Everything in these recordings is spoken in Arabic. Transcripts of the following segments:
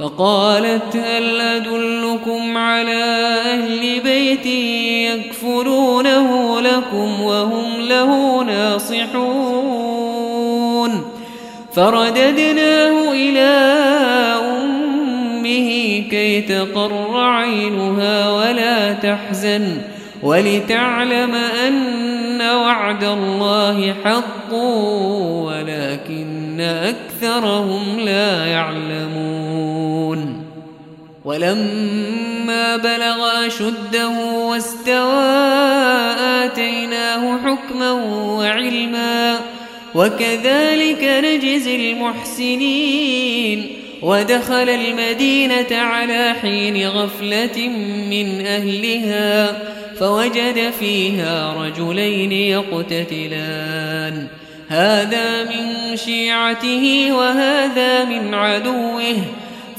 فقالت هل أدلكم على أهل بيت يكفلونه لكم وهم له ناصحون؟ فرددناه إلى أمه كي تقر عينها ولا تحزن ولتعلم أن وعد الله حق ولكن أكثرهم لا يعلمون. ولما بلغ أشده واستوى آتيناه حكما وعلما وكذلك نجزي المحسنين. ودخل المدينة على حين غفلة من أهلها فوجد فيها رجلين يقتتلان. هذا من شيعته وهذا من عدوه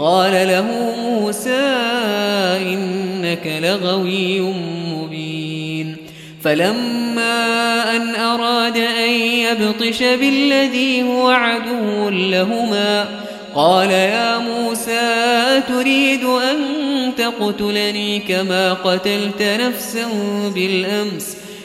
قال له موسى إنك لغوي مبين. فلما أن أراد أن يبطش بالذي هو عدو لهما قال يا موسى تريد أن تقتلني كما قتلت نفسا بالأمس؟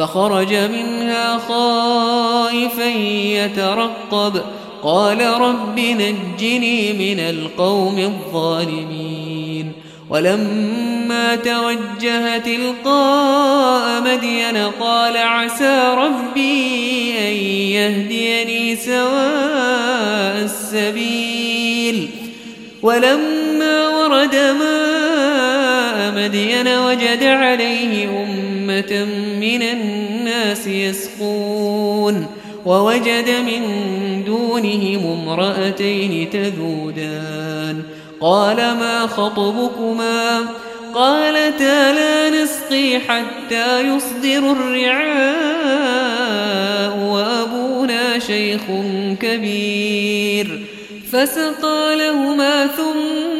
فخرج منها خائفا يترقب. قال رب نجني من القوم الظالمين. ولما توجه تلقاء مدين قال عسى ربي أن يهديني سواء السبيل. ولما ورد ماء مدين وجد عليه أمة من الناس يسقون ووجد من دونهم امرأتين تذودان قال ما خطبكما قالتا لا نسقي حتى يصدر الرعاء وأبونا شيخ كبير فسقى لهما ثم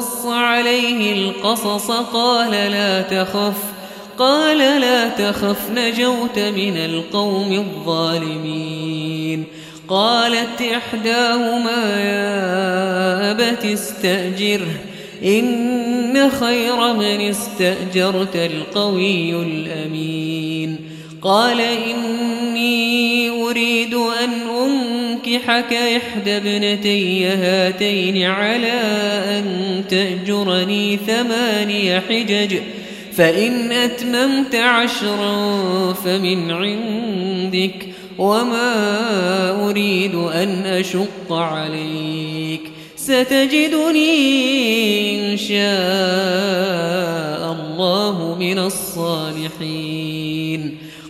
وقص عليه القصص قال لا تخف قال لا تخف نجوت من القوم الظالمين. قالت إحداهما يا أبت استأجره إن خير من استأجرت القوي الأمين. قال إني أريد أن أنكحك إحدى ابنتي هاتين على أن تأجرني ثماني حجج فإن أتممت عشرا فمن عندك وما أريد أن أشق عليك. ستجدني إن شاء الله من الصالحين.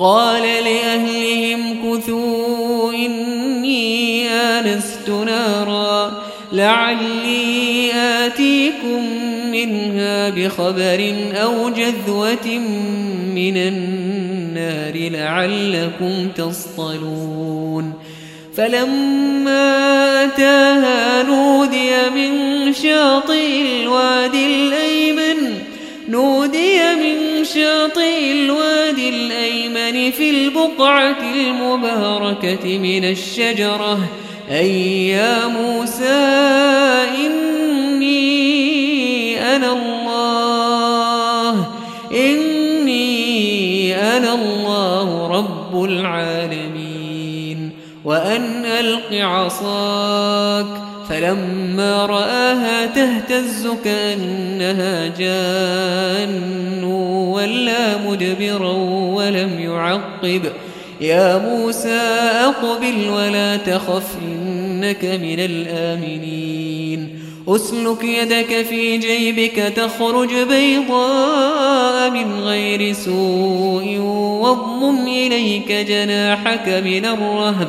قال لأهلهم كثوا إني آنست نارا لعلي آتيكم منها بخبر أو جذوة من النار لعلكم تصطلون. فلما أتاها نودي من شاطئ الوادي الأيمن نودي شاطئ الوادي الأيمن في البقعة المباركة من الشجرة. أي يا موسى إني أنا الله إني أنا الله رب العالمين. وأن ألق عصاك فلما رآها تهتز كأنها جان ولا مدبرا ولم يعقب. يا موسى أقبل ولا تخف إنك من الآمنين. أسلك يدك في جيبك تخرج بيضاء من غير سوء واضمم إليك جناحك من الرهب.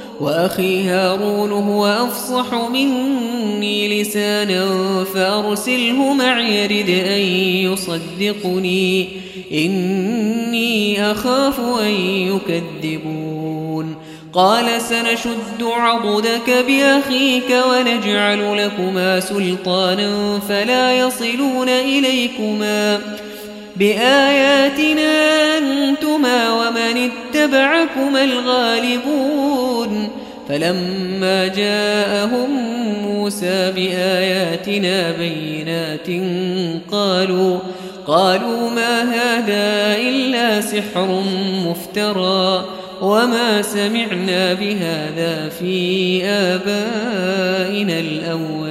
وأخي هارون هو أفصح مني لسانا فأرسله معي رد أن يصدقني. إني أخاف أن يكذبون. قال سنشد عضدك بأخيك ونجعل لكما سلطانا فلا يصلون إليكما. بآياتنا أنتما ومن اتبعكما الغالبون فلما جاءهم موسى بآياتنا بينات قالوا قالوا ما هذا إلا سحر مفترى وما سمعنا بهذا في آبائنا الأولين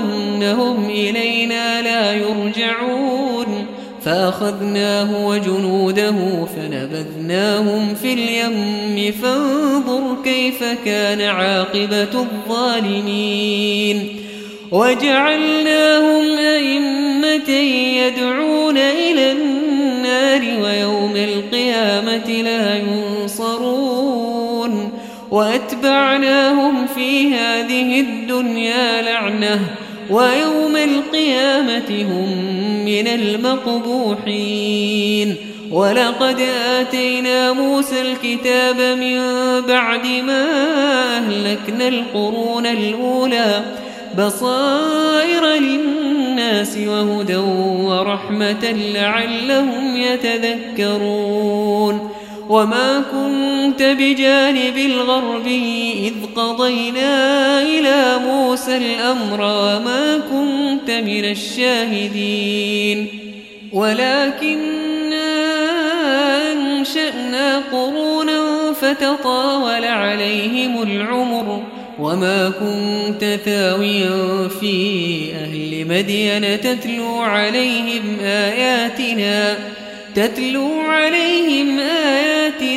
أنهم إلينا لا يرجعون. فأخذناه وجنوده فنبذناهم في اليم. فانظر كيف كان عاقبة الظالمين. وجعلناهم أئمة يدعون إلى النار ويوم القيامة لا ينصرون. وأتبعناهم في هذه الدنيا لعنةً. ويوم القيامة هم من المقبوحين. ولقد آتينا موسى الكتاب من بعد ما أهلكنا القرون الأولى بصائر للناس وهدى ورحمة لعلهم يتذكرون. وما كنت بجانب الغرب إذ قضينا إلى موسى الأمر وما كنت من الشاهدين ولكننا أنشأنا قرونا فتطاول عليهم العمر وما كنت ثاويا في أهل مدين تتلو عليهم آياتنا تتلو عليهم آياتنا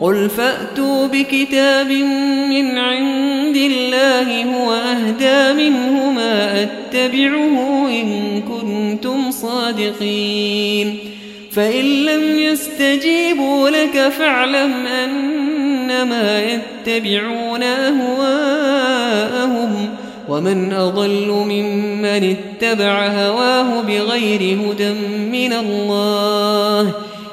قل فأتوا بكتاب من عند الله هو أهدى منهما أتبعه إن كنتم صادقين فإن لم يستجيبوا لك فاعلم أنما يتبعون أهواءهم ومن أضل ممن اتبع هواه بغير هدى من الله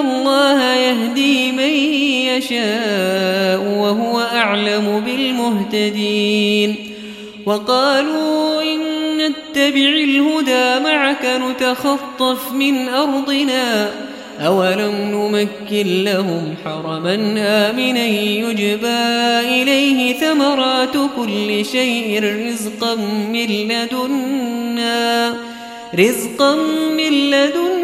الله يهدي من يشاء وهو أعلم بالمهتدين وقالوا إن نتبع الهدى معك نتخطف من أرضنا أولم نمكن لهم حرما آمنا يجبى إليه ثمرات كل شيء رزقا من لدنا رزقا من لدنا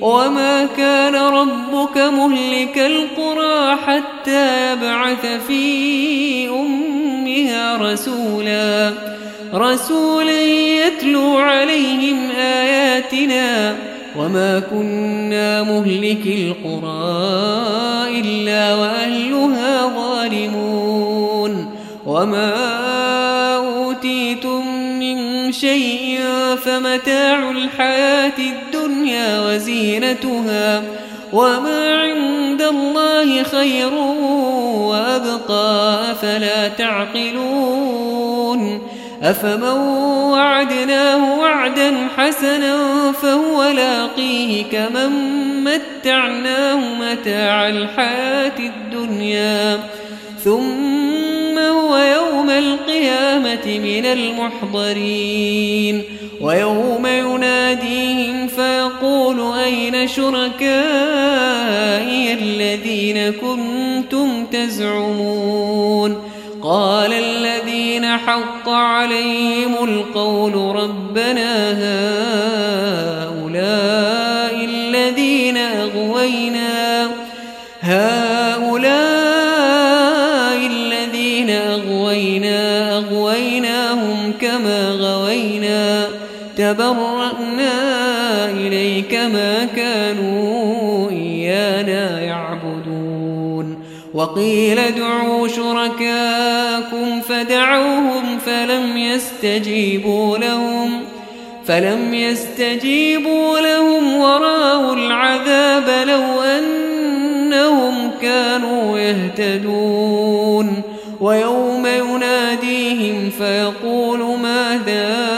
وما كان ربك مهلك القرى حتى يبعث في أمها رسولا. رسولا يتلو عليهم آياتنا. وما كنا مهلك القرى إلا وأهلها ظالمون. وما أوتيتم من شيء فمتاع الحياة الدنيا وزينتها وما عند الله خير وأبقى فلا تعقلون أفمن وعدناه وعدا حسنا فهو لاقيه كمن متعناه متاع الحياة الدنيا ثم هو يوم القيامة من المحضرين ويوم يناديهم فيقول أين شركائي الذين كنتم تزعمون قال الذين حق عليهم القول ربنا هؤلاء الذين أغوينا هؤلاء الذين أغوينا أغويناهم كما غوينا تبرأنا إليك ما كانوا إيانا يعبدون وقيل ادعوا شركاكم فدعوهم فلم يستجيبوا لهم فلم يستجيبوا لهم ورأوا العذاب لو أنهم كانوا يهتدون ويوم يناديهم فيقول ماذا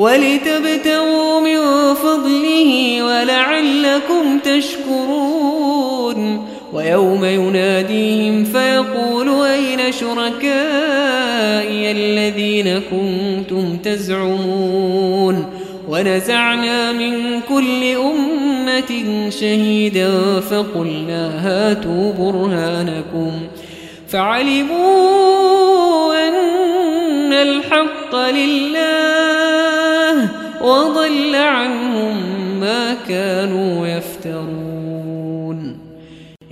ولتبتغوا من فضله ولعلكم تشكرون. ويوم يناديهم فيقول أين شركائي الذين كنتم تزعمون؟ ونزعنا من كل أمة شهيدا فقلنا هاتوا برهانكم. فعلموا أن الحق لله وضل عنهم ما كانوا يفترون.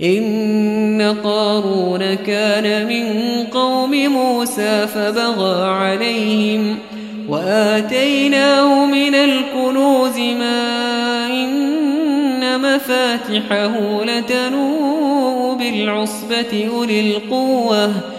إن قارون كان من قوم موسى فبغى عليهم وآتيناه من الكنوز ما إن مفاتحه لتنوء بالعصبة أولي القوة.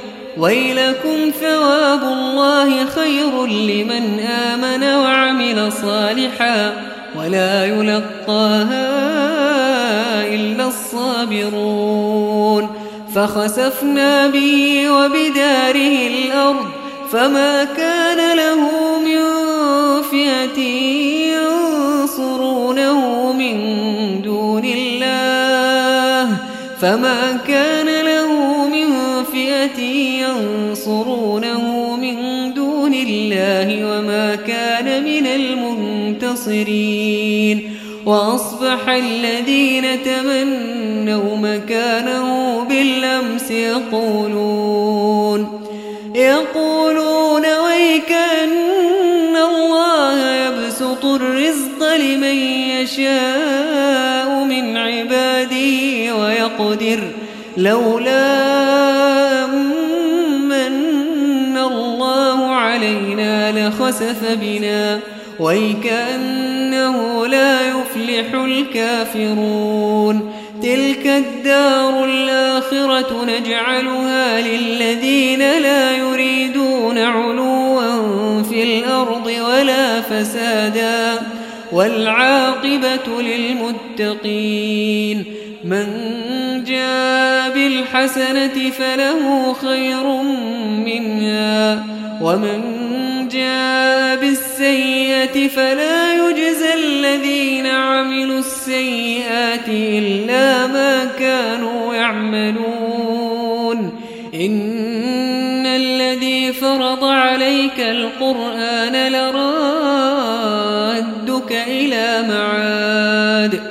ويلكم ثواب الله خير لمن آمن وعمل صالحا ولا يلقاها إلا الصابرون فخسفنا به وبداره الأرض فما كان له من فئة ينصرونه من دون الله فما كان له من فئة ينصرونه من دون الله وما كان من المنتصرين وأصبح الذين تمنوا مكانه بالأمس يقولون يقولون ويك أن الله يبسط الرزق لمن يشاء من عباده ويقدر لولا لخسف بنا ويكأنه لا يفلح الكافرون. تلك الدار الآخرة نجعلها للذين لا يريدون علوا في الأرض ولا فسادا والعاقبة للمتقين. من جاء بالحسنة فله خير منها ومن جاء بالسيئة فلا يجزى الذين عملوا السيئات إلا ما كانوا يعملون. إن الذي فرض عليك القرآن لرادك إلى معاد.